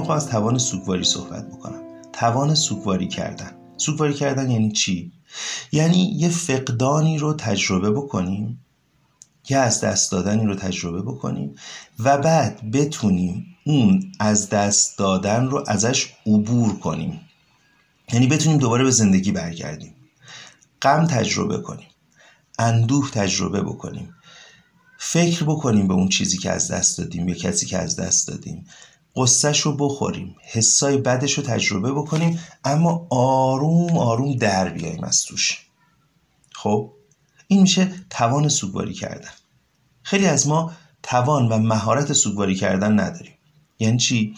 می‌خوام از توان سوگواری صحبت بکنم. توان سوگواری کردن. سوگواری کردن یعنی چی؟ یعنی یه فقدانی رو تجربه بکنیم. یه از دست دادنی رو تجربه بکنیم و بعد بتونیم اون از دست دادن رو ازش عبور کنیم. یعنی بتونیم دوباره به زندگی برگردیم. غم تجربه کنیم. اندوه تجربه بکنیم. فکر بکنیم به اون چیزی که از دست دادیم یا کسی که از دست دادیم. قصهش رو بخوریم حسای بدش رو تجربه بکنیم اما آروم آروم در بیاییم از توش. خب این میشه توان سوگواری کردن. خیلی از ما توان و مهارت سوگواری کردن نداریم. یعنی چی؟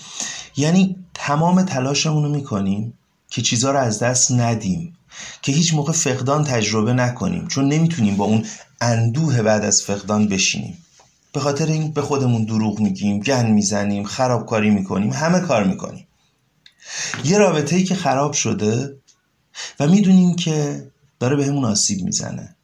یعنی تمام تلاشمون رو می‌کنیم که چیزها رو از دست ندیم که هیچ موقع فقدان تجربه نکنیم چون نمی‌تونیم با اون اندوه بعد از فقدان بشینیم. به خاطر این به خودمون دروغ میگیم گن می‌زنیم خرابکاری می‌کنیم همه کار می‌کنیم. یه رابطه ای که خراب شده و می‌دونیم که داره بهمون آسیب می‌زنه.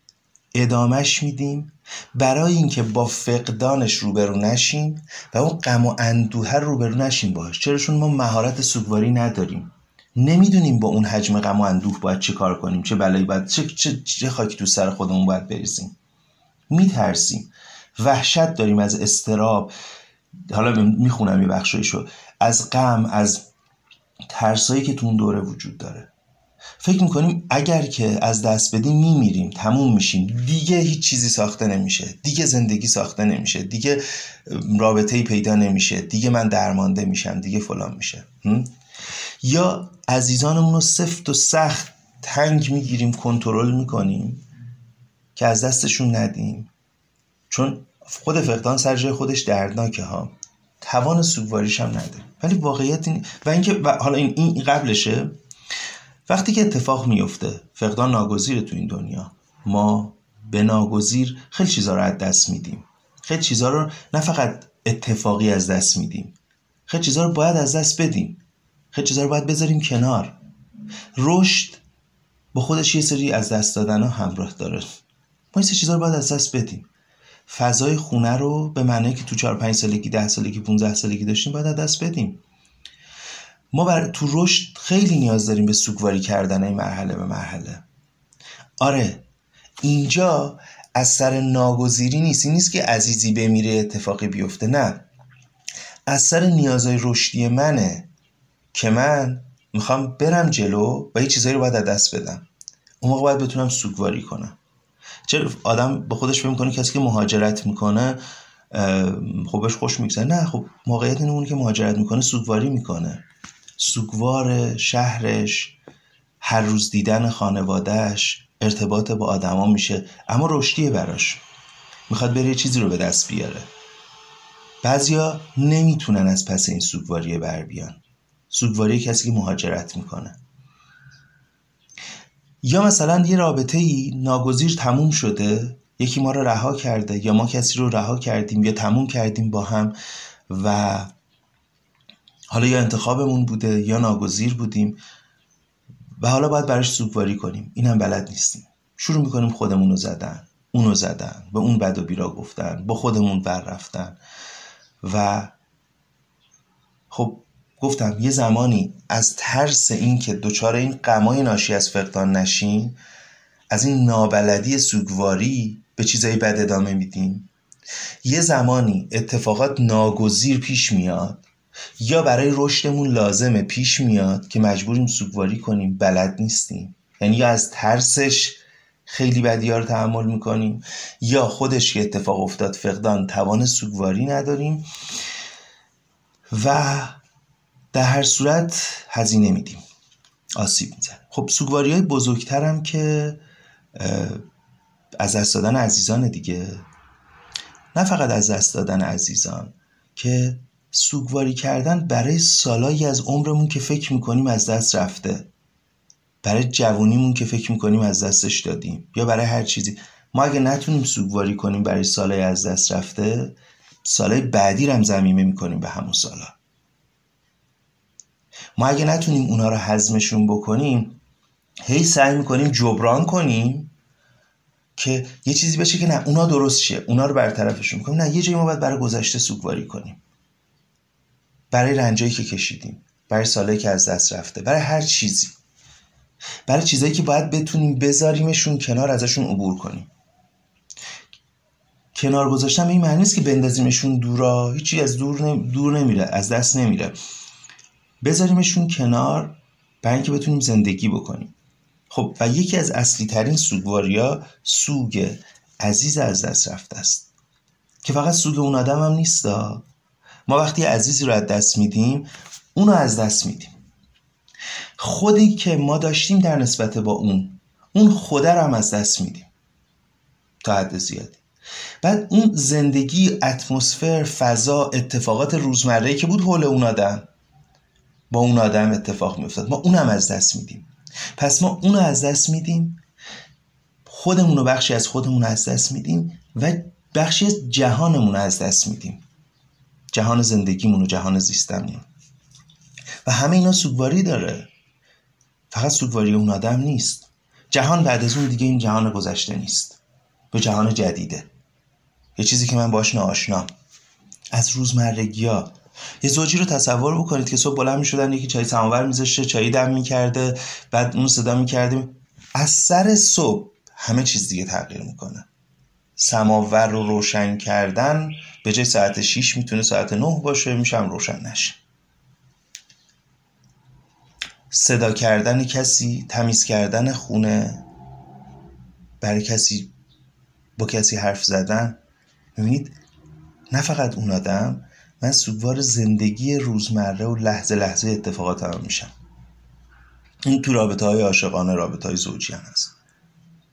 ادامش میدیم. برای اینکه با فقدانش روبرو نشیم و اون غم و اندوه روبرو نشیم باش چرا چون ما مهارت سوگواری نداریم. نمی‌دونیم با اون حجم غم و اندوه باید چه کار کنیم چه بلایی باید چه, چه, چه خاکی تو سر خودمون باید بریزیم. میترسیم. وحشت داریم از استراب حالا می‌خونم یه بخشایشو. از غم از ترسایی که تو اون دوره وجود داره. فکر می‌کنیم اگر که از دست بدیم میمیریم تموم میشیم. دیگه هیچ چیزی ساخته نمیشه. دیگه زندگی ساخته نمیشه. دیگه رابطه ای پیدا نمیشه. دیگه من درمانده میشم. دیگه فلان میشه. یا عزیزانمون رو سفت و سخت تنگ می‌گیریم کنترل می‌کنیم که از دستشون ندیم. چون خود فقدان سر جای خودش دردناکه ها. توان سوگواریش هم نداره ولی واقعیت این و اینکه حالا این این قبلشه. وقتی که اتفاق میفته فقدان ناگزیره تو این دنیا. ما به ناگزیر خیلی چیزها رو از دست میدیم. خیلی چیزها رو نه فقط اتفاقی از دست میدیم. خیلی چیزها رو باید از دست بدیم. خیلی چیزها رو باید بذاریم کنار. رشد با خودش یه سری از دست دادن ها همراه داره. ما این چیزها رو باید از دست بدیم. فضای خونه رو به معنی که تو 4 5 سالگی 10 سالگی 15 سالگی داشتیم باید دست بدیم. ما بر تو رشد خیلی نیاز داریم به سوگواری کردن این مرحله به مرحله. آره اینجا از سر ناگزیری نیست. این نیست که عزیزی بمیره اتفاقی بیفته نه. از سر نیازهای رشدی منه که من می‌خوام برم جلو و یه چیزایی رو باید از دست بدم. اون موقع باید بتونم سوگواری کنم. چرا آدم به خودش فکر می‌کنه کسی که مهاجرت می‌کنه خوبش خوش میگذره. نه خب موقعیت اینه که مهاجرت می‌کنه سوگواری می‌کنه. سوگوار شهرش هر روز دیدن خانوادهش ارتباط با آدما میشه اما رشدیه براش. می‌خواد بره چیزی رو به دست بیاره. بعضیا نمی‌تونن از پس این سوگواری بر بیان. سوگواری کسی که مهاجرت می‌کنه. یا مثلا یه رابطه ای ناگزیر تموم شده یکی ما رو رها کرده یا ما کسی رو رها کردیم یا تموم کردیم با هم و حالا یا انتخابمون بوده یا ناگزیر بودیم و حالا باید براش سوگواری کنیم. اینم بلد نیستیم. شروع می‌کنیم خودمون رو زدن اونو زدن به اون بد و بیرا گفتن با خودمون بر رفتن و خب گفتم یه زمانی از ترس این که دچار این غمای ناشی از فقدان نشیم از این نابلدی سوگواری به چیزایی بد ادامه میدیم. یه زمانی اتفاقات ناگزیر پیش میاد یا برای رشدمون لازمه پیش میاد که مجبوریم سوگواری کنیم بلد نیستیم. یعنی یا از ترسش خیلی بدی رو تحمل می‌کنیم یا خودش که اتفاق افتاد فقدان توان سوگواری نداریم و در هر صورت هزینه میدیم. آسیب میزن خب سوگواری های بزرگتر هم که از دست دادن عزیزان دیگه نه فقط از دست دادن عزیزان که سوگواری کردن برای سالایی از عمرمون که فکر می‌کنیم از دست رفته. برای جوونیمون که فکر می‌کنیم از دستش دادیم. یا برای هر چیزی. ما اگه نتونیم سوگواری کنیم برای سالای از دست رفته سالای بعدی رم زمینه می‌کنیم به همون سالا. ما اگه نتونیم اونا رو حزمشون بکنیم هی سعی می‌کنیم جبران کنیم که یه چیزی بشه که نه اونا درست شه. اونا رو برطرفشون کنیم نه یه جایی ما باید برای گذشته سوگواری کنیم. برای رنجایی که کشیدیم. برای سالهایی که از دست رفته. برای هر چیزی. برای چیزایی که باید بتونیم بذاریمشون کنار ازشون عبور کنیم. کنار گذاشتن این معنی نیست که بندازیمشون دورا. هیچی از دور, دور نمیره از دست نمیره. بذاریمشون کنار برای اینکه بتونیم زندگی بکنیم. خب و یکی از اصلی ترین سوگواریا سوگ عزیز از دست رفته است. که فقط سوگ اون آدم هم نیست ما وقتی عزیزی رو از دست میدیم اونو از دست میدیم. خودی که ما داشتیم در نسبت با اون اون خوده رو هم از دست میدیم. تا حد زیادی. بعد اون زندگی اتمسفر فضا اتفاقات روزمره که بود حول اون آدم با اون آدم اتفاق میافتاد. ما اونم از دست میدیم. پس ما اونو از دست میدیم خودمون بخشی از خودمون از دست میدیم و بخشی از جهانمون از دست میدیم. جهان زندگیمون و جهان زیستمون و همه اینا سوگواری داره. فقط سوگواری اون آدم نیست. جهان بعد از اون دیگه این جهان گذشته نیست. به جهان جدیده. یه چیزی که من باش ناآشنام از روزمرگی ها یه زوجی رو تصور بکنید که صبح بلند می‌شدن یکی چای سماور میذاشته چای دم می‌کرده بعد اون صدا می‌کردیم. از سر صبح همه چیز دیگه تغییر می‌کنه. سماور رو روشن کردن به جای ساعت 6 می‌تونه ساعت 9 باشه میشم روشن نشه. صدا کردن کسی تمیز کردن خونه برای کسی با کسی حرف زدن. می‌بینید؟ نه فقط اون آدم من سوگوار زندگی روزمره و لحظه لحظه اتفاقات هم میشم. این تو رابطه های عاشقانه رابطه های زوجی هم هست.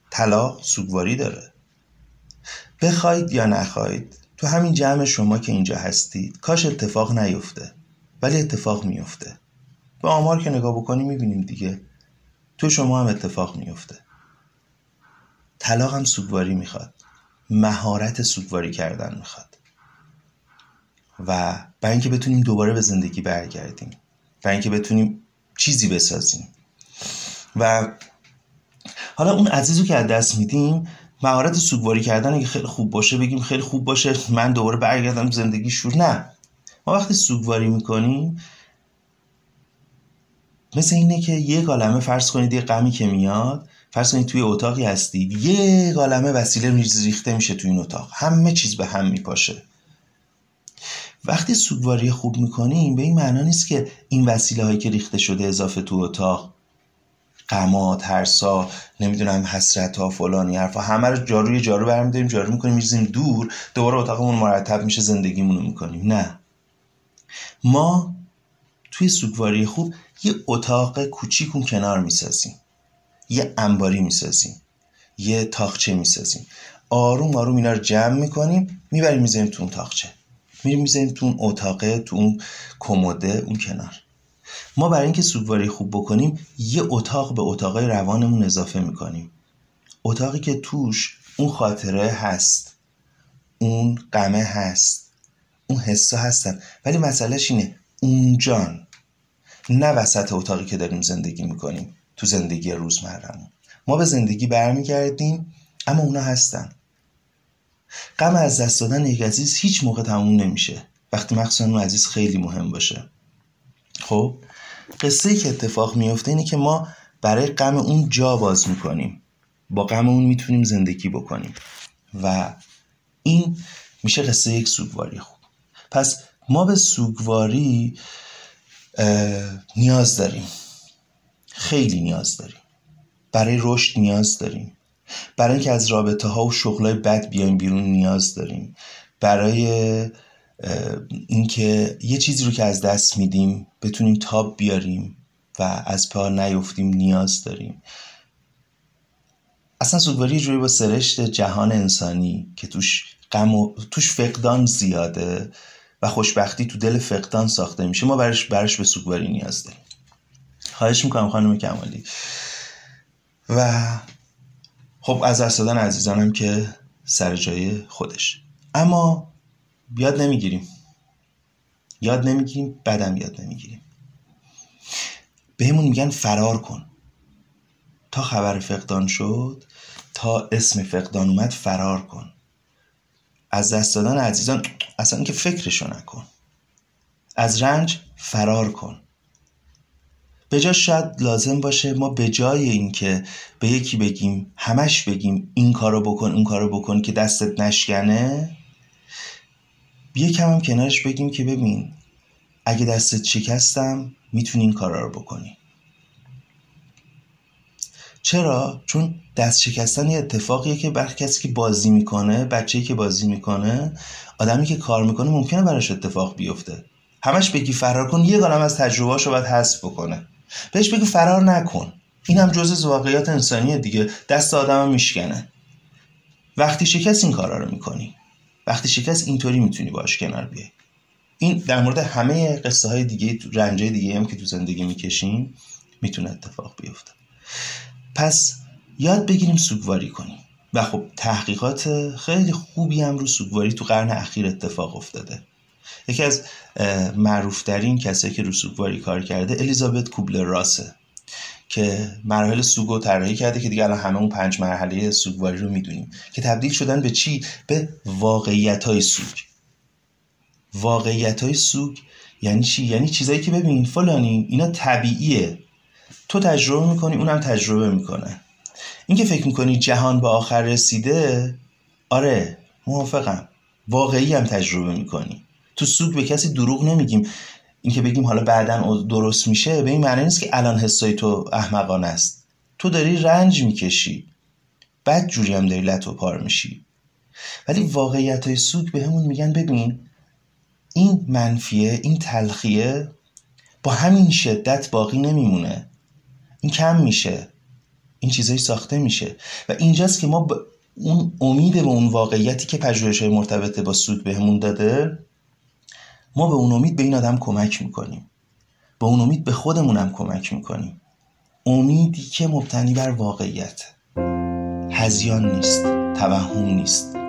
طلاق سوگواری داره. بخواید یا نخواید تو همین جمع شما که اینجا هستید کاش اتفاق نیفته ولی اتفاق میفته. به آمار که نگاه بکنیم می‌بینیم دیگه. تو شما هم اتفاق میفته طلاق هم سوگواری می‌خواد. مهارت سوگواری کردن می‌خواد. و برای اینکه بتونیم دوباره به زندگی برگردیم برای اینکه بتونیم چیزی بسازیم. و حالا اون عزیزو که از دست میدیم مهارت سوگواری کردن اگه خیلی خوب باشه بگیم خیلی خوب باشه من دوباره برگردم زندگی شور نه. ما وقتی سوگواری می‌کنیم مثل اینه که یه عالمه فرض کنید یه غمی که میاد فرض کنید توی اتاقی هستید یه عالمه وسیله ریخته میشه توی این اتاق. همه چیز به هم میپاشه. وقتی سوگواری خوب می‌کنیم به این معنا نیست که این وسیله هایی که ریخته شده اضافه تو اتاق. غما ترسا نمی‌دونم حسرت ها فلانی حرفا همه رو جاروی جارو برمیداریم جارو می‌کنیم میریزیم دور دوباره اتاقمون مرتب میشه زندگیمون رو می‌کنیم. نه. ما توی سوگواری خوب یه اتاق کوچیکون کنار می‌سازیم. یه انباری می‌سازیم. یه تاخچه می‌سازیم. آروم آروم اینا رو جمع می‌کنیم می‌بریم می‌ذاریم تو اون تاخچه میریم می‌ذاریم تو اون اتاقه تو اون کموده اون کنار. ما برای اینکه سوگواری خوب بکنیم یه اتاق به اتاقای روانمون اضافه می‌کنیم. اتاقی که توش اون خاطره هست اون قمه هست اون حسا هستن. ولی مسئلهش اینه اونجان نه وسط اتاقی که داریم زندگی می‌کنیم تو زندگی روزمرمون ما به زندگی برمیگردیم اما اونا هستن. غم از دست دادن یک عزیز هیچ موقع تموم نمیشه. وقتی مخصوصا اون عزیز خیلی مهم باشه. خب قصه که اتفاق میفته اینه که ما برای غم اون جا باز می‌کنیم. با غم اون می‌تونیم زندگی بکنیم. و این میشه قصه یک سوگواری خوب. پس ما به سوگواری نیاز داریم. خیلی نیاز داریم. برای رشد نیاز داریم. برای اینکه از رابطه ها و شغلای بد بیایم بیرون نیاز داریم. برای اینکه یه چیزی رو که از دست میدیم بتونیم تاب بیاریم و از پا نیفتیم نیاز داریم. اصلا سوگواری جوری با سرشت جهان انسانی که توش غم و توش فقدان زیاده و خوشبختی تو دل فقدان ساخته میشه ما برش برش به سوگواری نیاز داریم. خواهش می‌کنم خانم کمالی. و خب از دست دادن عزیزانم که سر جای خودش. اما یاد نمی‌گیریم. یاد نمی‌گیریم بدم یاد نمی‌گیریم. بهمون میگن فرار کن. تا خبر فقدان شد تا اسم فقدان اومد فرار کن. از دست دادن عزیزان اصلا که فکرشو نکن. از رنج فرار کن. به جا شاید لازم باشه ما به جای اینکه به یکی بگیم همش بگیم این کارو بکن اون کارو بکن که دستت نشکنه کم هم کنارش بگیم که ببین اگه دستت شکستم می‌تونی این کارا رو بکنی. چرا؟ چون دست شکستن یه اتفاقیه که برخی کسی که بازی می‌کنه بچه‌ای که بازی می‌کنه آدمی که کار می‌کنه ممکنه براش اتفاق بیفته. همش بگی فرار کن یه گالم از تجربهاشو باید حذف بکنه. بهش بگی فرار نکن. این هم جزء واقعیات انسانیه دیگه. دست آدم میشکنه. وقتی شکست این کارا رو می‌کنی. وقتی شکست اینطوری می‌تونی باش کنار بیای. این در مورد همه قصه های دیگه رنجه دیگه هم که تو زندگی می‌کشیم می‌تونه اتفاق بیفته. پس یاد بگیریم سوگواری کنیم. و خب تحقیقات خیلی خوبی هم رو سوگواری تو قرن اخیر اتفاق افتاده. یکی از معروفترین کسایی که رو سوگواری کار کرده الیزابت کوبلر راسه که مراحل سوگ طراحی کرده که دیگه الان همه اون پنج مرحله سوگواری رو می‌دونیم که تبدیل شدن به چی؟ به واقعیت های سوگ. واقعیت های سوگ یعنی چی؟ یعنی چیزایی که ببین فلانی اینا طبیعیه. تو تجربه می‌کنی اونم تجربه می‌کنه. اینکه فکر می‌کنی جهان به آخر رسیده آره موافقم. واقعی هم تجربه می‌کنی. تو سوگ به کسی دروغ نمیگیم. اینکه بگیم حالا بعدا درست میشه به این معنی نیست که الان حسای تو احمقانه است. تو داری رنج می‌کشی. بعد جوری هم داری لط و پار میشی. ولی واقعیت های سوگ به همون میگن ببین این منفیه این تلخیه با همین شدت باقی نمیمونه. این کم میشه. این چیزایی ساخته میشه. و اینجاست که ما اون امید به اون واقعیتی که پژوهش های مرتبط با سود بهمون داده ما به اون امید به این آدم کمک می‌کنیم. با اون امید به خودمونم کمک می‌کنیم. امیدی که مبتنی بر واقعیت. هزیان نیست توهم نیست.